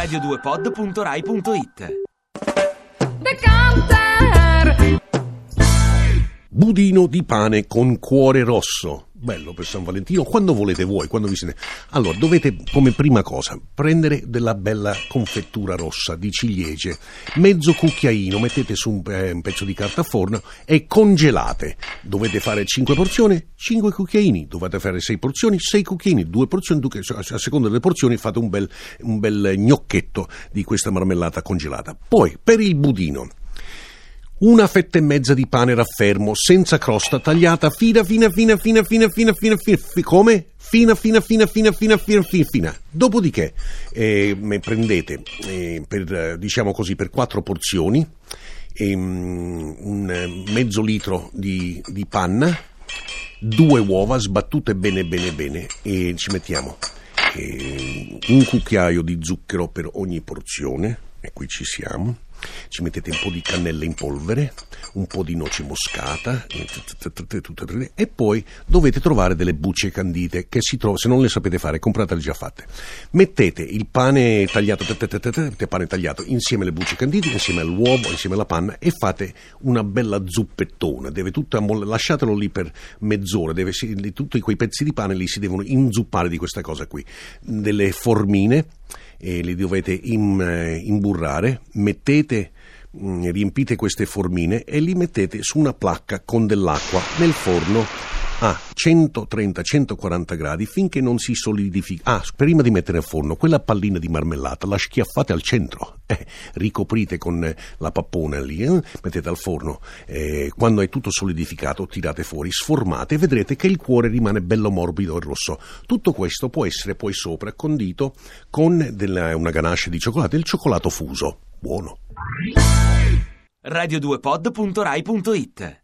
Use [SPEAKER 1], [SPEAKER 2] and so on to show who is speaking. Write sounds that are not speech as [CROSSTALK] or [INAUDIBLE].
[SPEAKER 1] radio2pod.rai.it.
[SPEAKER 2] Budino di pane con cuore rosso. Bello per San Valentino, quando volete voi, quando vi siete... Allora, dovete come prima cosa prendere della bella confettura rossa di ciliegie, mezzo cucchiaino, mettete su un, eh, un pezzo di carta a forno e congelate. Dovete fare 5 porzioni, 5 cucchiaini, dovete fare 6 porzioni, 6 cucchiaini, 2 porzioni, due- a seconda delle porzioni fate un bel, un bel gnocchetto di questa marmellata congelata. Poi, per il budino, una fetta e mezza di pane raffermo, senza crosta, tagliata fina, fina, fina, fina, fina, fina, fina, fina, fi- come? Fina, fina, fina, fina, fina, fina, fina, fina. Dopodiché eh, prendete, eh, per, eh, diciamo così, per quattro porzioni, ehm, un eh, mezzo litro di, di panna, due uova sbattute bene, bene, bene, e ci mettiamo eh, un cucchiaio di zucchero per ogni porzione, e qui ci siamo. Ci mettete un po' di cannella in polvere, un po' di noce moscata e poi dovete trovare delle bucce candite che si trovano, se non le sapete fare, compratele già fatte. Mettete il pane tagliato, pane tagliato insieme alle bucce candite, insieme all'uovo, insieme alla panna e fate una bella zuppettona. Deve ammoll- lasciatelo lì per mezz'ora, deve, tutti quei pezzi di pane lì si devono inzuppare di questa cosa qui. Delle formine e li dovete eh, imburrare, mettete, mm, riempite queste formine e li mettete su una placca con dell'acqua nel forno a 130-140 gradi finché non si solidifica. Ah, prima di mettere a forno, quella pallina di marmellata la schiaffate al centro, [LAUGHS] eh, ricoprite con eh, la pappona lì, eh, mettete al forno, eh, quando è tutto solidificato tirate fuori, sformate e vedrete che il cuore rimane bello morbido e rosso. Tutto questo può essere poi sopra condito con della- una ganache di cioccolato, il cioccolato fuso. Buono.
[SPEAKER 1] radio2pod.rai.it